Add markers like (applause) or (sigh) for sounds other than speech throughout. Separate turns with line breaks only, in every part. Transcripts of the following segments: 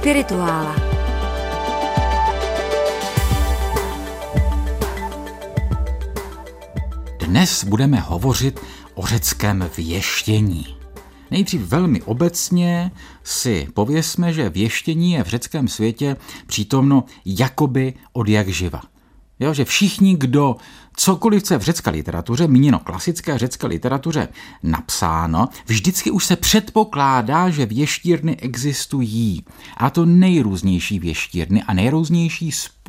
Spirituála.
Dnes budeme hovořit o řeckém věštění. Nejdřív velmi obecně si pověsme, že věštění je v řeckém světě přítomno jakoby od jak živa. Jo, že všichni, kdo cokoliv se v řecké literatuře, míněno klasické řecké literatuře, napsáno, vždycky už se předpokládá, že věštírny existují. A to nejrůznější věštírny a nejrůznější způsoby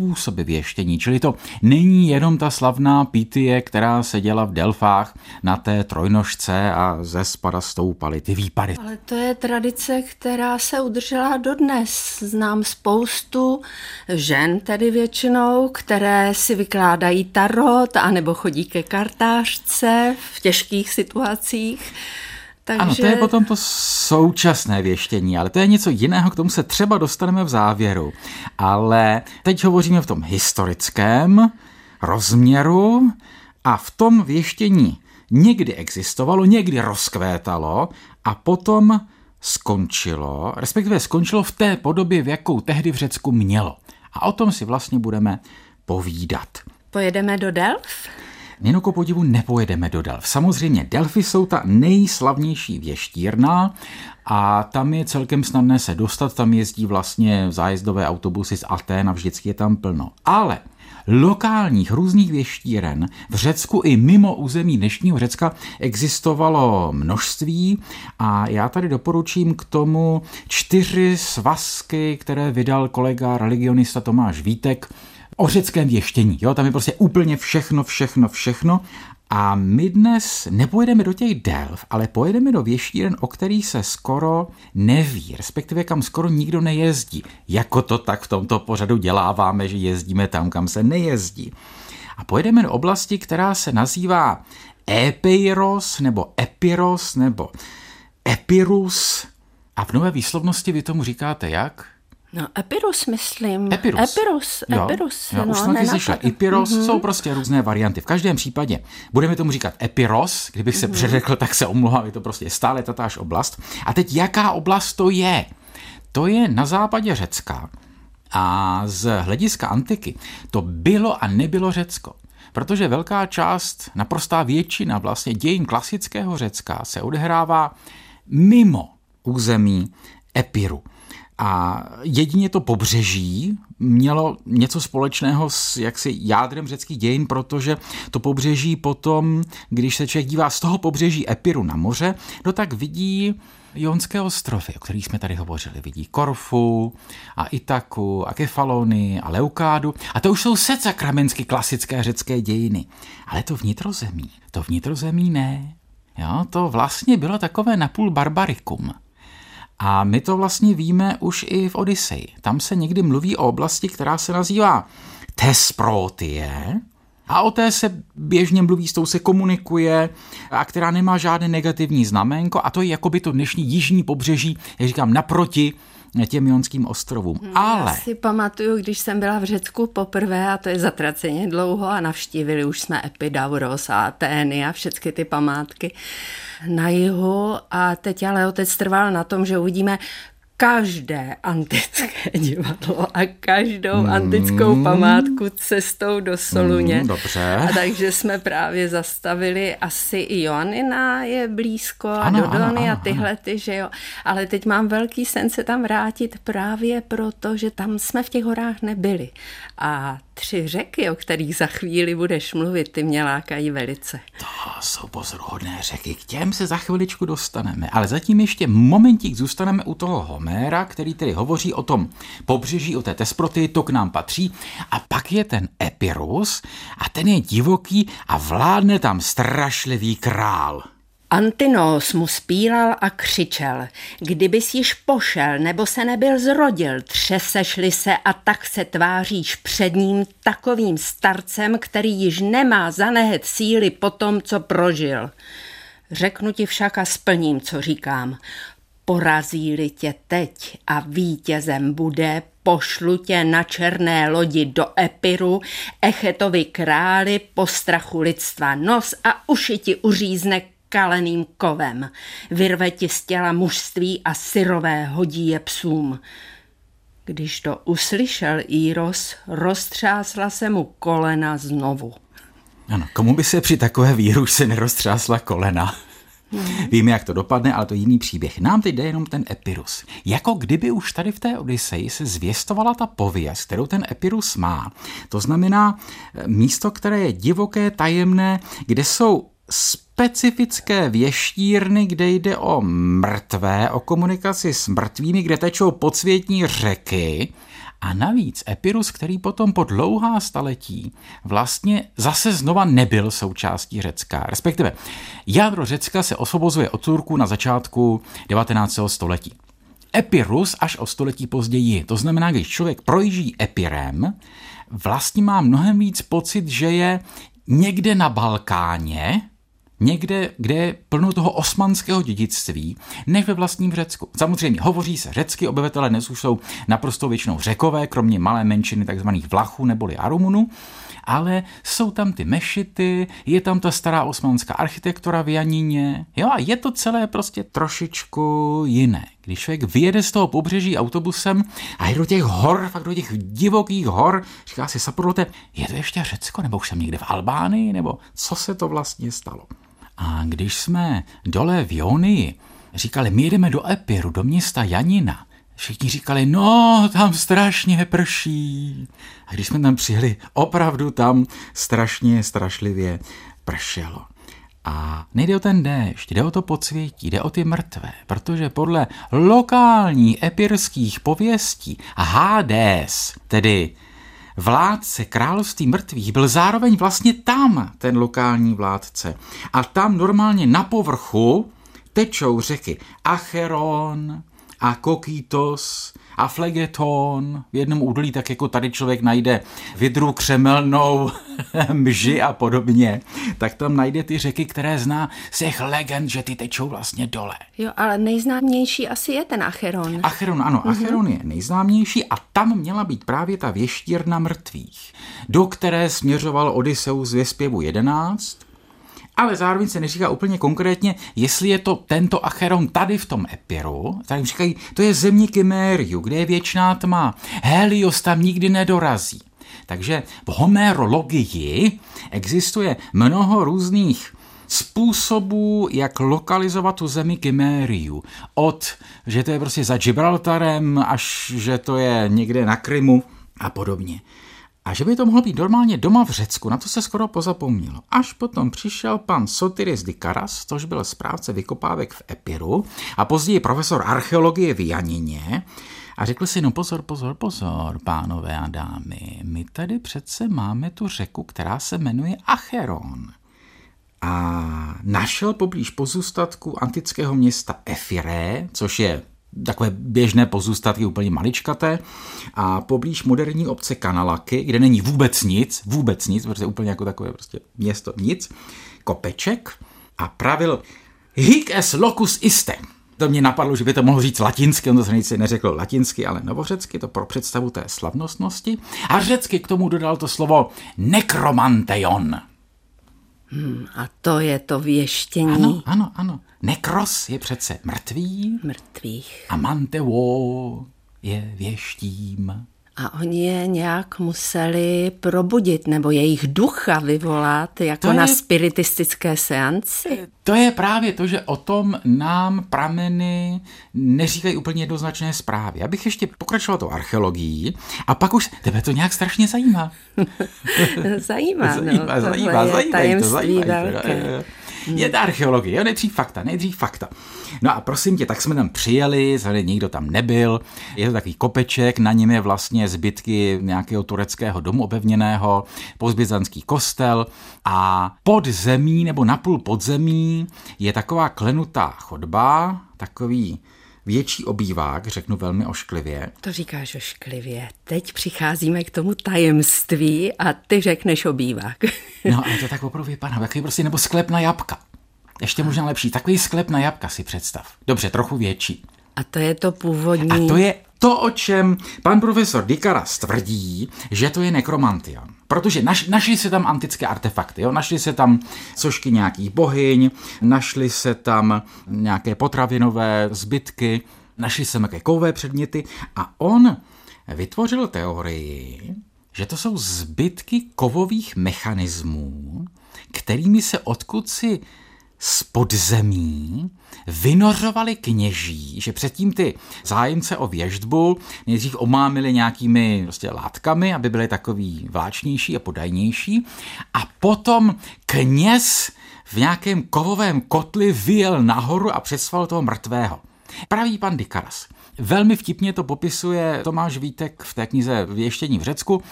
věštění. Čili to není jenom ta slavná pítie, která se děla v Delfách na té trojnožce a ze spada stoupaly ty výpady.
Ale to je tradice, která se udržela dodnes. Znám spoustu žen tedy většinou, které si vykládají tarot anebo chodí ke kartářce v těžkých situacích.
Takže... Ano, to je potom to současné věštění, ale to je něco jiného, k tomu se třeba dostaneme v závěru. Ale teď hovoříme v tom historickém rozměru a v tom věštění někdy existovalo, někdy rozkvétalo a potom skončilo, respektive skončilo v té podobě, v jakou tehdy v Řecku mělo. A o tom si vlastně budeme povídat.
Pojedeme do Delf?
Jen ku podivu nepojedeme do Delf. Samozřejmě Delfy jsou ta nejslavnější věštírna a tam je celkem snadné se dostat, tam jezdí vlastně zájezdové autobusy z Aten a vždycky je tam plno. Ale lokálních různých věštíren v Řecku i mimo území dnešního Řecka existovalo množství a já tady doporučím k tomu čtyři svazky, které vydal kolega religionista Tomáš Vítek o řeckém věštění. Jo? Tam je prostě úplně všechno, všechno, všechno. A my dnes nepojedeme do těch delv, ale pojedeme do věštíren, o kterých se skoro neví, respektive kam skoro nikdo nejezdí. Jako to tak v tomto pořadu děláváme, že jezdíme tam, kam se nejezdí. A pojedeme do oblasti, která se nazývá Epeiros, nebo Epiros, nebo Epirus. A v nové výslovnosti vy tomu říkáte jak?
No, Epirus, myslím.
Epirus.
Epirus,
jo,
Epirus.
Jo,
no,
už jsem slyšel. Epiros mm-hmm. jsou prostě různé varianty. V každém případě budeme tomu říkat Epiros, kdybych se mm-hmm. přeřekl, tak se omlouvám, je to prostě stále tatáž oblast. A teď jaká oblast to je? To je na západě Řecka a z hlediska antiky to bylo a nebylo Řecko. Protože velká část, naprostá většina vlastně dějin klasického Řecka se odehrává mimo území Epiru. A jedině to pobřeží mělo něco společného s jaksi jádrem řeckých dějin, protože to pobřeží potom, když se člověk dívá z toho pobřeží Epiru na moře, no tak vidí Jonské ostrovy, o kterých jsme tady hovořili. Vidí Korfu a Itaku a Kefalony a Leukádu. A to už jsou set sakramensky klasické řecké dějiny. Ale to vnitrozemí, to vnitrozemí ne. Jo, to vlastně bylo takové napůl barbarikum. A my to vlastně víme už i v Odyseji. Tam se někdy mluví o oblasti, která se nazývá Tesprotie, a o té se běžně mluví, s tou se komunikuje a která nemá žádné negativní znamenko a to je jako by to dnešní jižní pobřeží, jak říkám, naproti těm Jonským ostrovům. Hmm, Ale...
Já si pamatuju, když jsem byla v Řecku poprvé, a to je zatraceně dlouho, a navštívili už jsme Epidauros a Atény a všechny ty památky na jihu a teď ale otec trval na tom, že uvidíme každé antické (laughs) divadlo a každou mm. antickou památku cestou do Soluně.
Mm, dobře.
A takže jsme právě zastavili, asi i Joannina je blízko a ano, Dodony ano, ano, a tyhle ty, že jo. Ale teď mám velký sen se tam vrátit právě proto, že tam jsme v těch horách nebyli. A tři řeky, o kterých za chvíli budeš mluvit, ty mě lákají velice.
To jsou pozoruhodné řeky, k těm se za chviličku dostaneme. Ale zatím ještě momentík zůstaneme u toho Homéra, který tedy hovoří o tom pobřeží, o té Tesproty, to k nám patří. A pak je ten Epirus a ten je divoký a vládne tam strašlivý král.
Antinos mu spílal a křičel, kdybys již pošel nebo se nebyl zrodil, třesešli se a tak se tváříš před ním takovým starcem, který již nemá zanehet síly po tom, co prožil. Řeknu ti však a splním, co říkám. Porazí-li tě teď a vítězem bude, pošlu tě na černé lodi do Epiru, Echetovi králi po strachu lidstva nos a uši ti uřízne kaleným kovem. Vyrve ti z těla mužství a syrové hodí je psům. Když to uslyšel Íros, roztřásla se mu kolena znovu.
Ano, komu by se při takové víru se neroztřásla kolena? Hmm. Víme, jak to dopadne, ale to je jiný příběh. Nám teď jde jenom ten Epirus. Jako kdyby už tady v té Odiseji se zvěstovala ta pověst, kterou ten Epirus má. To znamená eh, místo, které je divoké, tajemné, kde jsou specifické věštírny, kde jde o mrtvé, o komunikaci s mrtvými, kde tečou podsvětní řeky, a navíc Epirus, který potom po dlouhá staletí vlastně zase znova nebyl součástí Řecka, respektive jádro Řecka se osvobozuje od Turků na začátku 19. století. Epirus až o století později. To znamená, když člověk projíždí Epirem, vlastně má mnohem víc pocit, že je někde na Balkáně, někde, kde je plno toho osmanského dědictví, než ve vlastním Řecku. Samozřejmě hovoří se řecky, obyvatele dnes už jsou naprosto většinou řekové, kromě malé menšiny tzv. Vlachů neboli Arumunů, ale jsou tam ty mešity, je tam ta stará osmanská architektura v Janíně, jo, a je to celé prostě trošičku jiné. Když člověk vyjede z toho pobřeží autobusem a je do těch hor, fakt do těch divokých hor, říká si Saporote, je to ještě Řecko, nebo už jsem někde v Albánii, nebo co se to vlastně stalo? A když jsme dole v Jonii říkali, my jedeme do Epiru, do města Janina, všichni říkali, no, tam strašně prší. A když jsme tam přijeli, opravdu tam strašně, strašlivě pršelo. A nejde o ten déšť, jde o to podsvětí, jde o ty mrtvé, protože podle lokální epirských pověstí Hades, tedy vládce království mrtvých byl zároveň vlastně tam, ten lokální vládce. A tam normálně na povrchu tečou řeky Acheron a Kokitos a flegeton v jednom údolí, tak jako tady člověk najde vidru křemelnou, (laughs) mži a podobně, tak tam najde ty řeky, které zná z těch legend, že ty tečou vlastně dole.
Jo, ale nejznámější asi je ten Acheron.
Acheron, ano, mm-hmm. Acheron je nejznámější a tam měla být právě ta věštírna mrtvých, do které směřoval Odysseus ve zpěvu 11, ale zároveň se neříká úplně konkrétně, jestli je to tento Acheron tady v tom Epiru, tak říkají, to je země Kimériu, kde je věčná tma. Helios tam nikdy nedorazí. Takže v homerologii existuje mnoho různých způsobů, jak lokalizovat tu zemi Kimériu. Od, že to je prostě za Gibraltarem, až že to je někde na Krymu a podobně. A že by to mohlo být normálně doma v Řecku, na to se skoro pozapomnělo. Až potom přišel pan Sotiris Dikaras, tož byl správce vykopávek v Epiru a později profesor archeologie v Janině, a řekl si, no pozor, pozor, pozor, pánové a dámy, my tady přece máme tu řeku, která se jmenuje Acheron. A našel poblíž pozůstatku antického města Efiré, což je takové běžné pozůstatky úplně maličkaté a poblíž moderní obce Kanalaky, kde není vůbec nic, vůbec nic, protože úplně jako takové prostě město nic, kopeček a pravil hic es locus iste. To mě napadlo, že by to mohl říct latinsky, on to se neřekl latinsky, ale novořecky, to pro představu té slavnostnosti. A řecky k tomu dodal to slovo nekromanteion,
Hmm, a to je to věštění.
Ano, ano, ano. Nekros je přece mrtvý.
Mrtvých.
A mantevo je věštím.
A oni je nějak museli probudit, nebo jejich ducha vyvolat, jako to na je, spiritistické seanci?
To je právě to, že o tom nám prameny neříkají úplně jednoznačné zprávy. Já bych ještě pokračoval tou archeologií a pak už tebe to nějak strašně zajímá. (laughs)
zajímá,
no, zajímá,
no,
zajímá, zajímá,
zajímá, to, zajímá velké.
Hmm. Je to archeologie, jo, nejdřív fakta, nejdřív fakta. No a prosím tě, tak jsme tam přijeli, tady nikdo tam nebyl, je to takový kopeček, na něm je vlastně zbytky nějakého tureckého domu opevněného, pozbězanský kostel a pod zemí nebo napůl pod zemí je taková klenutá chodba, takový větší obývák, řeknu velmi ošklivě.
To říkáš ošklivě. Teď přicházíme k tomu tajemství a ty řekneš obývák. (laughs)
no, ale to tak opravdu vypadá, takový prostě, nebo sklep na jabka. Ještě možná lepší, takový sklep na jabka si představ. Dobře, trochu větší.
A to je to původní...
A to je to, o čem pan profesor Dikaras tvrdí, že to je nekromantia. Protože naš, našli se tam antické artefakty, jo? našli se tam sošky nějakých bohyň, našli se tam nějaké potravinové zbytky, našli se nějaké kové předměty a on vytvořil teorii, že to jsou zbytky kovových mechanismů, kterými se odkud z podzemí vynořovali kněží, že předtím ty zájemce o věždbu nejdřív omámili nějakými prostě látkami, aby byly takový vláčnější a podajnější a potom kněz v nějakém kovovém kotli vyjel nahoru a předsval toho mrtvého. Praví pan Dikaras. Velmi vtipně to popisuje Tomáš Vítek v té knize Věštění v Řecku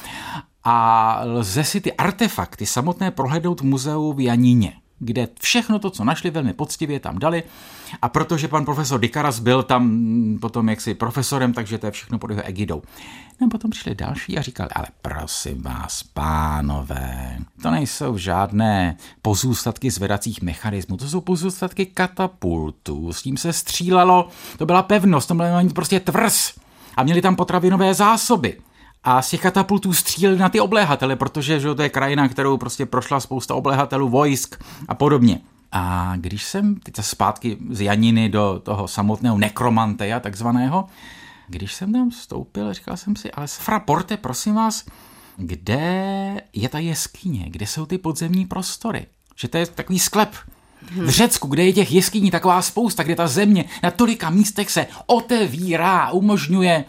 a lze si ty artefakty samotné prohlédnout v muzeu v Janíně kde všechno to, co našli, velmi poctivě tam dali. A protože pan profesor Dikaras byl tam potom jaksi profesorem, takže to je všechno pod jeho egidou. No potom přišli další a říkali, ale prosím vás, pánové, to nejsou žádné pozůstatky zvedacích mechanismů, to jsou pozůstatky katapultů, s tím se střílelo, to byla pevnost, to byla prostě tvrz a měli tam potravinové zásoby a z těch katapultů stříleli na ty obléhatele, protože že, to je krajina, kterou prostě prošla spousta obléhatelů, vojsk a podobně. A když jsem teď zpátky z Janiny do toho samotného nekromanteja takzvaného, když jsem tam vstoupil, říkal jsem si, ale fraporte, prosím vás, kde je ta jeskyně, kde jsou ty podzemní prostory? Že to je takový sklep, v Řecku, kde je těch jeskyní taková spousta, kde ta země na tolika místech se otevírá, umožňuje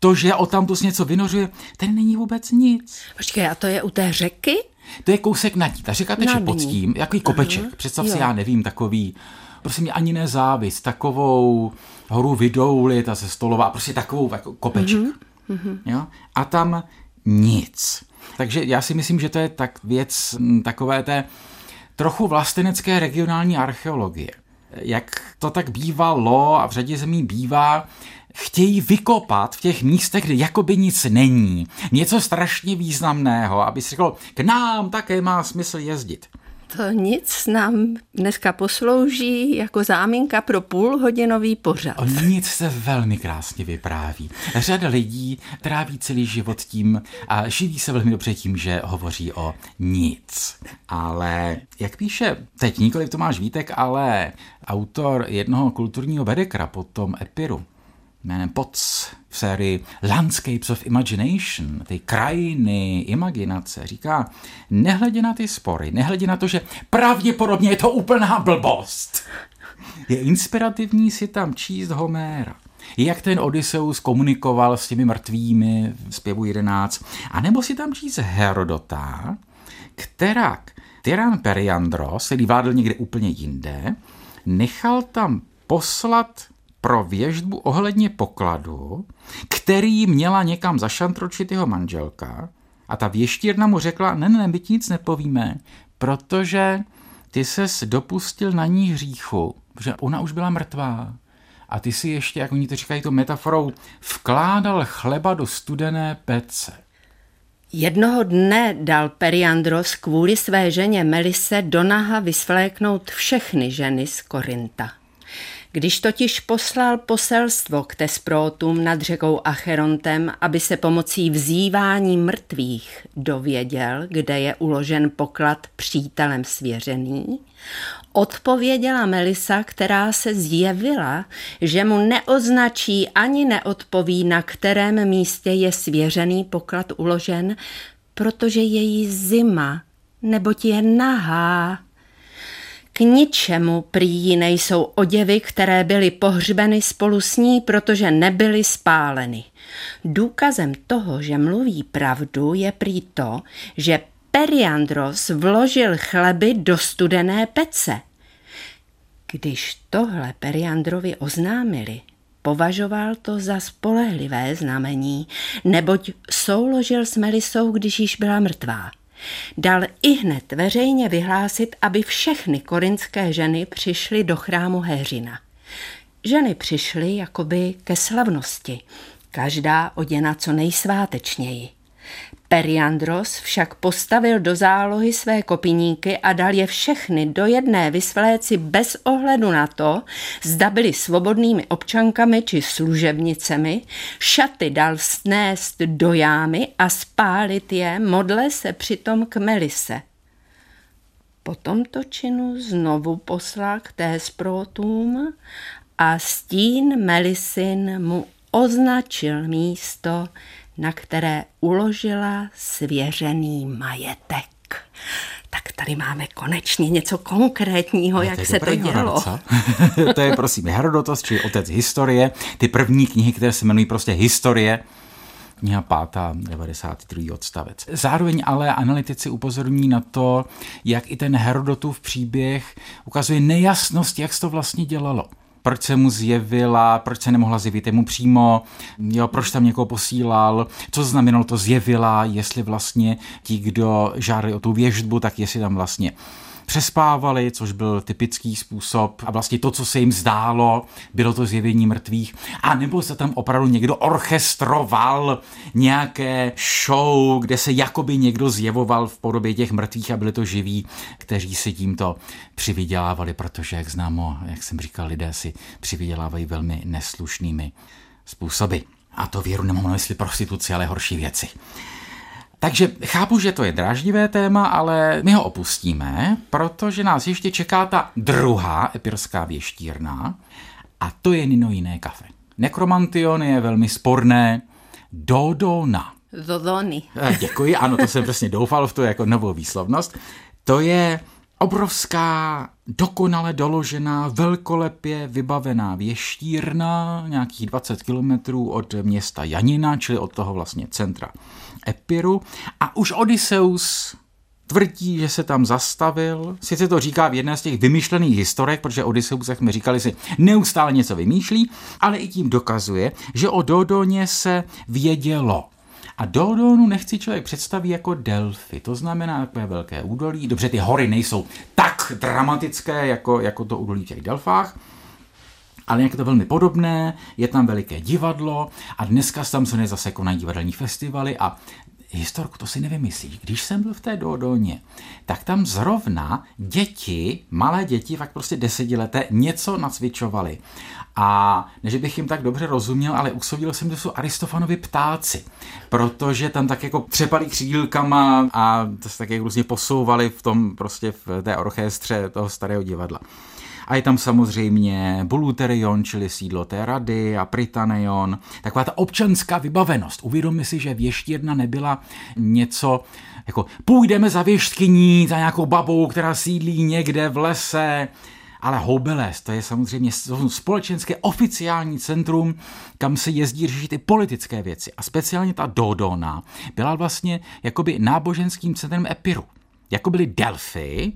to, že o tam tu něco vynořuje, ten není vůbec nic.
Počkej, a to je u té řeky?
To je kousek na Ta řeka teče pod tím, jaký kopeček. Aha, Představ jo. si, já nevím, takový, prostě mě ani nezávist, takovou horu Vidouly, ta se stolová, prostě takovou jako kopeček. Mm-hmm. Jo? A tam nic. Takže já si myslím, že to je tak věc takové té trochu vlastenecké regionální archeologie. Jak to tak bývalo a v řadě zemí bývá, chtějí vykopat v těch místech, kde jakoby nic není. Něco strašně významného, aby si řekl, k nám také má smysl jezdit.
To nic nám dneska poslouží jako záminka pro půlhodinový pořad.
O nic se velmi krásně vypráví. Řada lidí tráví celý život tím a živí se velmi dobře tím, že hovoří o nic. Ale jak píše teď nikoli Tomáš Vítek, ale autor jednoho kulturního vedekra potom Epiru, jménem POTS v sérii Landscapes of Imagination, ty krajiny imaginace, říká, nehledě na ty spory, nehledě na to, že pravděpodobně je to úplná blbost. Je inspirativní si tam číst Homéra. Jak ten Odysseus komunikoval s těmi mrtvými v zpěvu 11. A nebo si tam číst Herodota, která Tyran Periandros, který vládl někde úplně jinde, nechal tam poslat pro věžbu ohledně pokladu, který měla někam zašantročit jeho manželka a ta věštírna mu řekla, ne, ne, my ti nic nepovíme, protože ty ses dopustil na ní hříchu, protože ona už byla mrtvá. A ty si ještě, jak oni to říkají to metaforou, vkládal chleba do studené pece.
Jednoho dne dal Periandros kvůli své ženě Melise do naha vysvléknout všechny ženy z Korinta. Když totiž poslal poselstvo k Tesprotům nad řekou Acherontem, aby se pomocí vzývání mrtvých dověděl, kde je uložen poklad přítelem svěřený, odpověděla Melisa, která se zjevila, že mu neoznačí ani neodpoví, na kterém místě je svěřený poklad uložen, protože její zima, neboť je nahá. K ničemu prý nejsou oděvy, které byly pohřbeny spolu s ní, protože nebyly spáleny. Důkazem toho, že mluví pravdu, je prý to, že Periandros vložil chleby do studené pece. Když tohle Periandrovi oznámili, považoval to za spolehlivé znamení, neboť souložil s Melisou, když již byla mrtvá. Dal i hned veřejně vyhlásit, aby všechny korinské ženy přišly do chrámu Héřina. Ženy přišly jakoby ke slavnosti, každá oděna co nejsvátečněji. Periandros však postavil do zálohy své kopiníky a dal je všechny do jedné vysvléci bez ohledu na to, zda byly svobodnými občankami či služebnicemi, šaty dal snést do jámy a spálit je, modle se přitom k Melise. Po tomto činu znovu poslal k té sprotům a stín Melisin mu označil místo, na které uložila svěřený majetek. Tak tady máme konečně něco konkrétního, jak se to dělo. (laughs)
to je prosím Herodotos, či otec historie. Ty první knihy, které se jmenují prostě historie, kniha 5. 92. odstavec. Zároveň ale analytici upozorní na to, jak i ten Herodotův příběh ukazuje nejasnost, jak se to vlastně dělalo proč se mu zjevila, proč se nemohla zjevit? Jemu přímo, jo, proč tam někoho posílal, co znamenalo to zjevila, jestli vlastně ti, kdo žádali o tu věžbu, tak jestli tam vlastně přespávali, což byl typický způsob a vlastně to, co se jim zdálo, bylo to zjevení mrtvých, a nebo se tam opravdu někdo orchestroval nějaké show, kde se jakoby někdo zjevoval v podobě těch mrtvých a byli to živí, kteří si tímto přivydělávali, protože, jak známo, jak jsem říkal, lidé si přivydělávají velmi neslušnými způsoby. A to věru nemám na mysli prostituci, ale horší věci. Takže chápu, že to je draždivé téma, ale my ho opustíme, protože nás ještě čeká ta druhá epirská věštírna a to je Nino jiné kafe. Nekromantion je velmi sporné. Dodona.
Dodony.
Eh, děkuji, ano, to jsem přesně doufal v tu jako novou výslovnost. To je obrovská, dokonale doložená, velkolepě vybavená věštírna, nějakých 20 kilometrů od města Janina, čili od toho vlastně centra Epiru. A už Odysseus tvrdí, že se tam zastavil. Sice to říká v jedné z těch vymyšlených historek, protože Odysseus, jak jsme říkali, si neustále něco vymýšlí, ale i tím dokazuje, že o Dodoně se vědělo. A Dodonu nechci člověk představit jako Delphi, to znamená takové velké údolí. Dobře, ty hory nejsou tak dramatické, jako, jako to údolí v těch Delfách, ale je to velmi podobné, je tam veliké divadlo a dneska tam se zase konají divadelní festivaly a historku, to si nevymyslíš. Když jsem byl v té Dodoně, tak tam zrovna děti, malé děti, fakt prostě desetileté, něco nacvičovali. A než bych jim tak dobře rozuměl, ale usoudil jsem, že jsou Aristofanovi ptáci, protože tam tak jako třepali křídlkama a to se tak jak různě posouvali v tom prostě v té orchestře toho starého divadla. A je tam samozřejmě Buluterion, čili sídlo té rady a Prytaneion. Taková ta občanská vybavenost. Uvědomi si, že věštírna nebyla něco jako půjdeme za věštkyní, za nějakou babou, která sídlí někde v lese, ale Houbeles, to je samozřejmě společenské oficiální centrum, kam se jezdí řešit i politické věci. A speciálně ta Dodona byla vlastně jakoby náboženským centrem Epiru. Jako byly Delphi,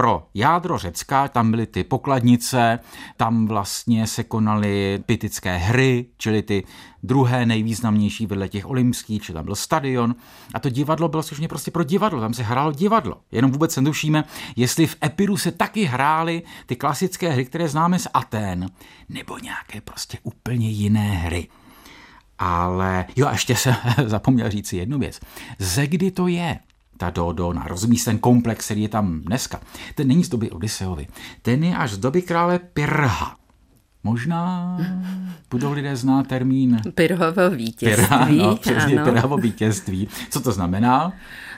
pro jádro Řecka tam byly ty pokladnice, tam vlastně se konaly pitické hry, čili ty druhé nejvýznamnější vedle těch olympských, či tam byl stadion. A to divadlo bylo skutečně prostě pro divadlo, tam se hrálo divadlo. Jenom vůbec se netušíme, jestli v Epiru se taky hrály ty klasické hry, které známe z Atén, nebo nějaké prostě úplně jiné hry. Ale jo, a ještě jsem (laughs) zapomněl říct si jednu věc. Ze kdy to je? Ta Dodona, rozumíš ten komplex, který je tam dneska. Ten není z doby Odysseovi, ten je až z doby krále Pirha. Možná budou lidé znát termín
Pirhovo vítězství.
Pirha, no, přesně, Pirhovo vítězství. Co to znamená?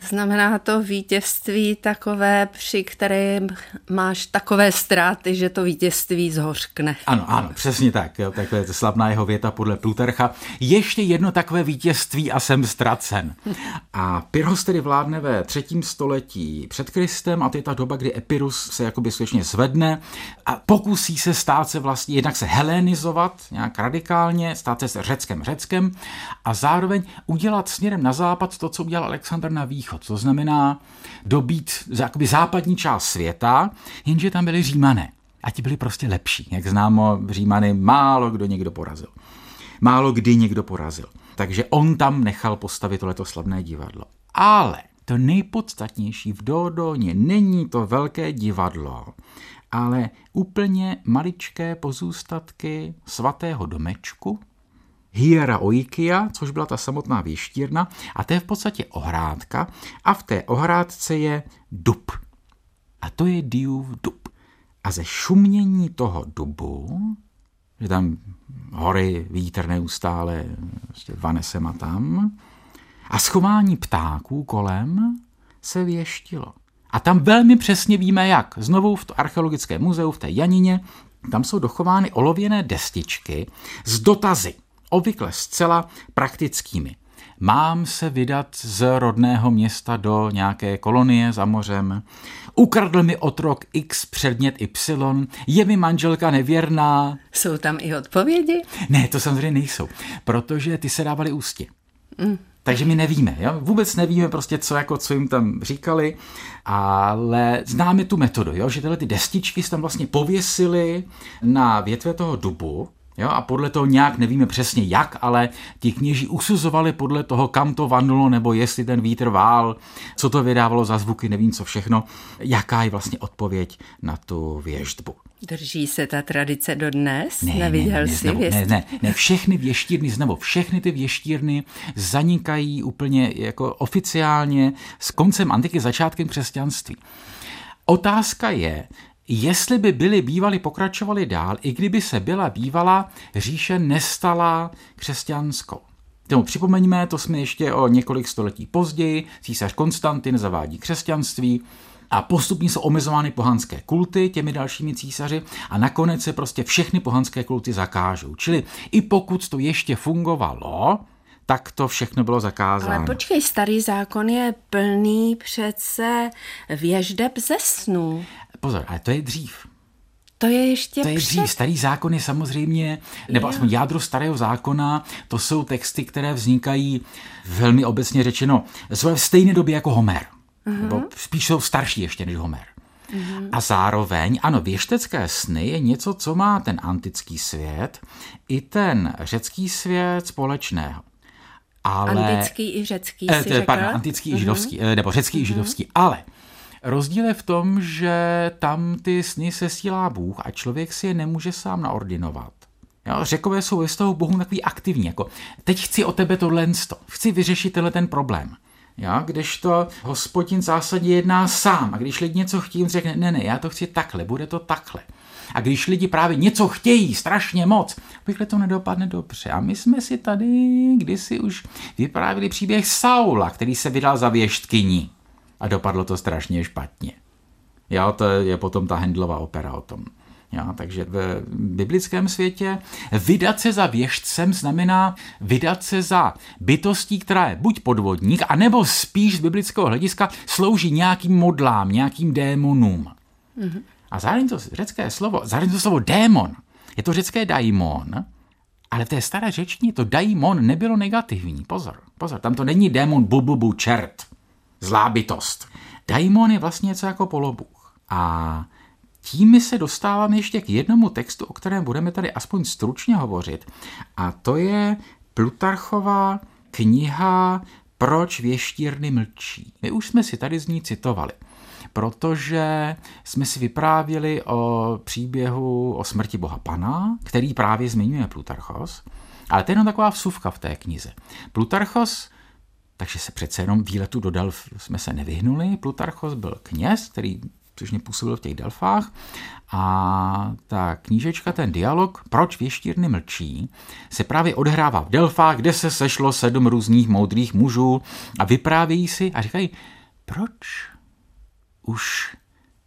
Znamená to vítězství takové, při kterém máš takové ztráty, že to vítězství zhořkne.
Ano, ano, přesně tak. Jo, takhle je slavná jeho věta podle Plutarcha. Ještě jedno takové vítězství a jsem ztracen. A Pyrrhos tedy vládne ve třetím století před Kristem a to je ta doba, kdy Epirus se jakoby skutečně zvedne a pokusí se stát se vlastně, jednak se helenizovat nějak radikálně, stát se řeckém řeckém a zároveň udělat směrem na západ to, co udělal Alexander na východ východ, to znamená dobít jakoby západní část světa, jenže tam byli římané. A ti byli prostě lepší. Jak známo, římany málo kdo někdo porazil. Málo kdy někdo porazil. Takže on tam nechal postavit tohleto slavné divadlo. Ale to nejpodstatnější v Dodoně není to velké divadlo, ale úplně maličké pozůstatky svatého domečku, Hiera Oikia, což byla ta samotná věštírna, a to je v podstatě ohrádka a v té ohrádce je dub. A to je Diův dub. A ze šumění toho dubu, že tam hory, vítr neustále prostě vane sem a tam, a schování ptáků kolem se věštilo. A tam velmi přesně víme jak. Znovu v to archeologické muzeu v té Janině, tam jsou dochovány olověné destičky s dotazy obvykle zcela praktickými. Mám se vydat z rodného města do nějaké kolonie za mořem. Ukradl mi otrok X předmět Y. Je mi manželka nevěrná.
Jsou tam i odpovědi?
Ne, to samozřejmě nejsou, protože ty se dávaly ústě. Mm. Takže my nevíme, jo? vůbec nevíme prostě, co, jako, co jim tam říkali, ale známe tu metodu, jo? že tyhle ty destičky se tam vlastně pověsily na větve toho dubu, Jo, a podle toho nějak nevíme přesně jak, ale ti kněží usuzovali podle toho, kam to vanulo, nebo jestli ten vítr vál, co to vydávalo za zvuky, nevím co všechno, jaká je vlastně odpověď na tu věštbu.
Drží se ta tradice dodnes? Ne, Neviděl
ne, ne,
jsi
znovu, ne, ne, ne, všechny věštírny, znovu, všechny ty věštírny zanikají úplně jako oficiálně s koncem antiky, začátkem křesťanství. Otázka je, jestli by byli bývali pokračovali dál, i kdyby se byla bývala říše nestala křesťanskou. Tomu připomeňme, to jsme ještě o několik století později, císař Konstantin zavádí křesťanství, a postupně jsou omezovány pohanské kulty těmi dalšími císaři a nakonec se prostě všechny pohanské kulty zakážou. Čili i pokud to ještě fungovalo, tak to všechno bylo zakázáno.
Ale počkej, starý zákon je plný přece věždeb ze snů.
Pozor, ale to je dřív.
To je ještě
To je
před...
dřív. Starý zákon je samozřejmě, nebo aspoň jádro starého zákona, to jsou texty, které vznikají velmi obecně řečeno v stejné době jako Homer. Uh-huh. Nebo spíš jsou starší ještě než Homer. Uh-huh. A zároveň, ano, věštecké sny je něco, co má ten antický svět i ten řecký svět společného.
Ale, antický i řecký eh, si
pardon, antický uh-huh. i židovský, eh, nebo řecký uh-huh. i židovský, ale Rozdíl je v tom, že tam ty sny sesílá Bůh a člověk si je nemůže sám naordinovat. Jo, řekové jsou ve vztahu Bohu takový aktivní, jako teď chci o tebe tohle, chci vyřešit tenhle ten problém. Já, když to hospodin v zásadě jedná sám a když lidi něco chtějí, řekne, ne, ne, já to chci takhle, bude to takhle. A když lidi právě něco chtějí strašně moc, obvykle to nedopadne dobře. A my jsme si tady kdysi už vyprávili příběh Saula, který se vydal za věštkyní a dopadlo to strašně špatně. Jo, to je potom ta Hendlova opera o tom. Jo, takže v biblickém světě vydat se za věžcem znamená vydat se za bytostí, která je buď podvodník, anebo spíš z biblického hlediska slouží nějakým modlám, nějakým démonům. Mm-hmm. A zároveň to řecké slovo, zároveň to slovo démon, je to řecké daimon, ale v té staré řečtině to daimon nebylo negativní. Pozor, pozor, tam to není démon bububu čert zlá bytost. Daimon je vlastně něco jako polobůh. A tím my se dostáváme ještě k jednomu textu, o kterém budeme tady aspoň stručně hovořit. A to je Plutarchova kniha Proč věštírny mlčí. My už jsme si tady z ní citovali protože jsme si vyprávěli o příběhu o smrti boha Pana, který právě zmiňuje Plutarchos, ale to je jenom taková vsuvka v té knize. Plutarchos takže se přece jenom výletu do Delf jsme se nevyhnuli. Plutarchos byl kněz, který mě působil v těch Delfách a ta knížečka, ten dialog, proč věštírny mlčí, se právě odhrává v Delfách, kde se sešlo sedm různých moudrých mužů a vyprávějí si a říkají, proč už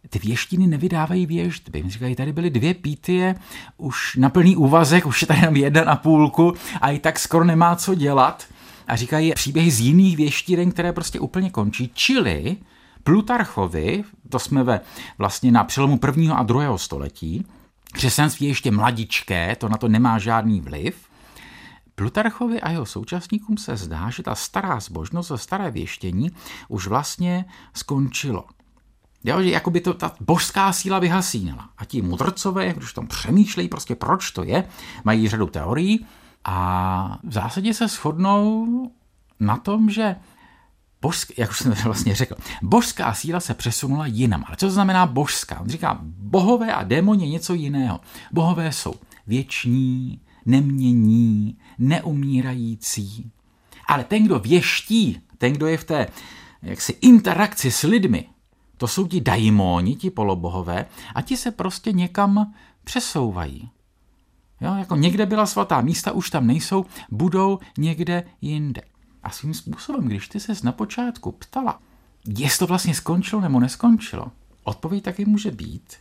ty věštiny nevydávají věždby. Říkají, tady byly dvě pítie, už na plný úvazek, už je tady jenom jedna na půlku a i tak skoro nemá co dělat a říkají příběhy z jiných věštíren, které prostě úplně končí. Čili Plutarchovi, to jsme ve vlastně na přelomu prvního a druhého století, křesťanství je ještě mladičké, to na to nemá žádný vliv, Plutarchovi a jeho současníkům se zdá, že ta stará zbožnost a staré věštění už vlastně skončilo. Jo, že jako by to ta božská síla vyhasínala. A ti mudrcové, když tam přemýšlejí prostě proč to je, mají řadu teorií, a v zásadě se shodnou na tom, že božská, jak už jsem vlastně řekl, božská síla se přesunula jinam. Ale co to znamená božská? On říká, bohové a démoni je něco jiného. Bohové jsou věční, nemění, neumírající. Ale ten, kdo věští, ten, kdo je v té jaksi interakci s lidmi, to jsou ti daimoni, ti polobohové, a ti se prostě někam přesouvají. Jo, jako někde byla svatá místa, už tam nejsou, budou někde jinde. A svým způsobem, když ty ses na počátku ptala, jestli to vlastně skončilo nebo neskončilo, odpověď taky může být,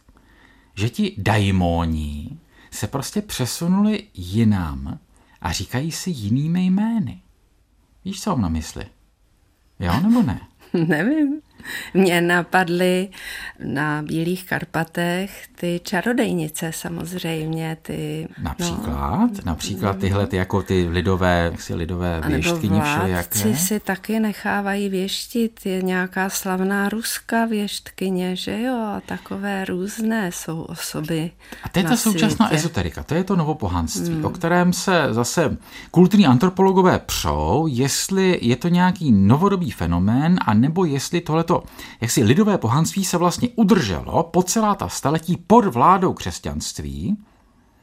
že ti daimoni se prostě přesunuli jinam a říkají si jinými jmény. Víš, co mám na mysli? Jo, nebo ne? (laughs)
Nevím. (laughs) Mě napadly na Bílých Karpatech ty čarodejnice samozřejmě. Ty,
například? No, například tyhle ty jako ty lidové, jak si lidové věštkyně
všelijaké? si taky nechávají věštit. Je nějaká slavná ruská věštkyně, že jo? A takové různé jsou osoby
A to je ta současná světě. ezoterika, to je to novopohanství, hmm. o kterém se zase kulturní antropologové přou, jestli je to nějaký novodobý fenomén, anebo jestli tohleto to jaksi lidové pohanství se vlastně udrželo po celá ta staletí pod vládou křesťanství.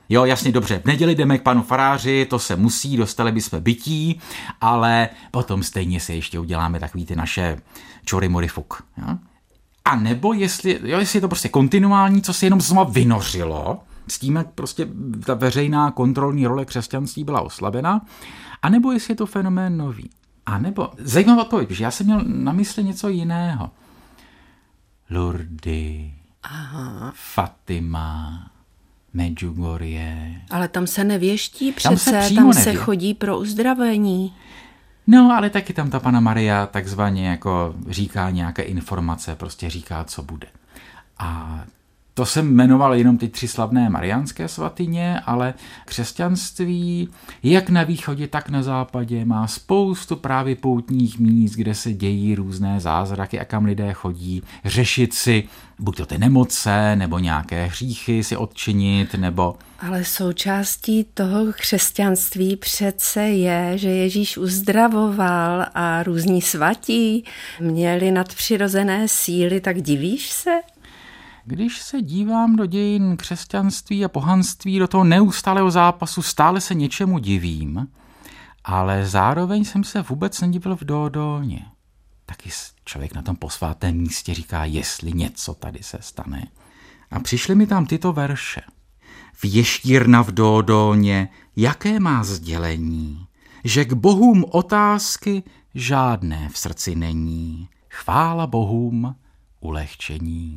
Jo, jasně, dobře, v neděli jdeme k panu faráři, to se musí, dostali bychom bytí, ale potom stejně si ještě uděláme takový ty naše čory morifuk. Jo? A nebo jestli, jo, jestli je to prostě kontinuální, co se jenom znova vynořilo, s tím, jak prostě ta veřejná kontrolní role křesťanství byla oslabena, a nebo jestli je to fenomén nový. A nebo, zajímavá odpověď, že já jsem měl na mysli něco jiného. Lurdy, Aha. Fatima, Medjugorje.
Ale tam se nevěští přece, tam se, tam se chodí pro uzdravení.
No, ale taky tam ta pana Maria takzvaně jako říká nějaké informace, prostě říká, co bude. A to jsem jmenoval jenom ty tři slavné mariánské svatyně, ale křesťanství jak na východě, tak na západě má spoustu právě poutních míst, kde se dějí různé zázraky a kam lidé chodí řešit si buď to ty nemoce, nebo nějaké hříchy si odčinit, nebo...
Ale součástí toho křesťanství přece je, že Ježíš uzdravoval a různí svatí měli nadpřirozené síly, tak divíš se?
Když se dívám do dějin křesťanství a pohanství, do toho neustálého zápasu, stále se něčemu divím, ale zároveň jsem se vůbec nedivil v Dodolně. Taky člověk na tom posvátém místě říká, jestli něco tady se stane. A přišly mi tam tyto verše. Věštírna v Dodolně, jaké má sdělení, že k bohům otázky žádné v srdci není. Chvála bohům ulehčení.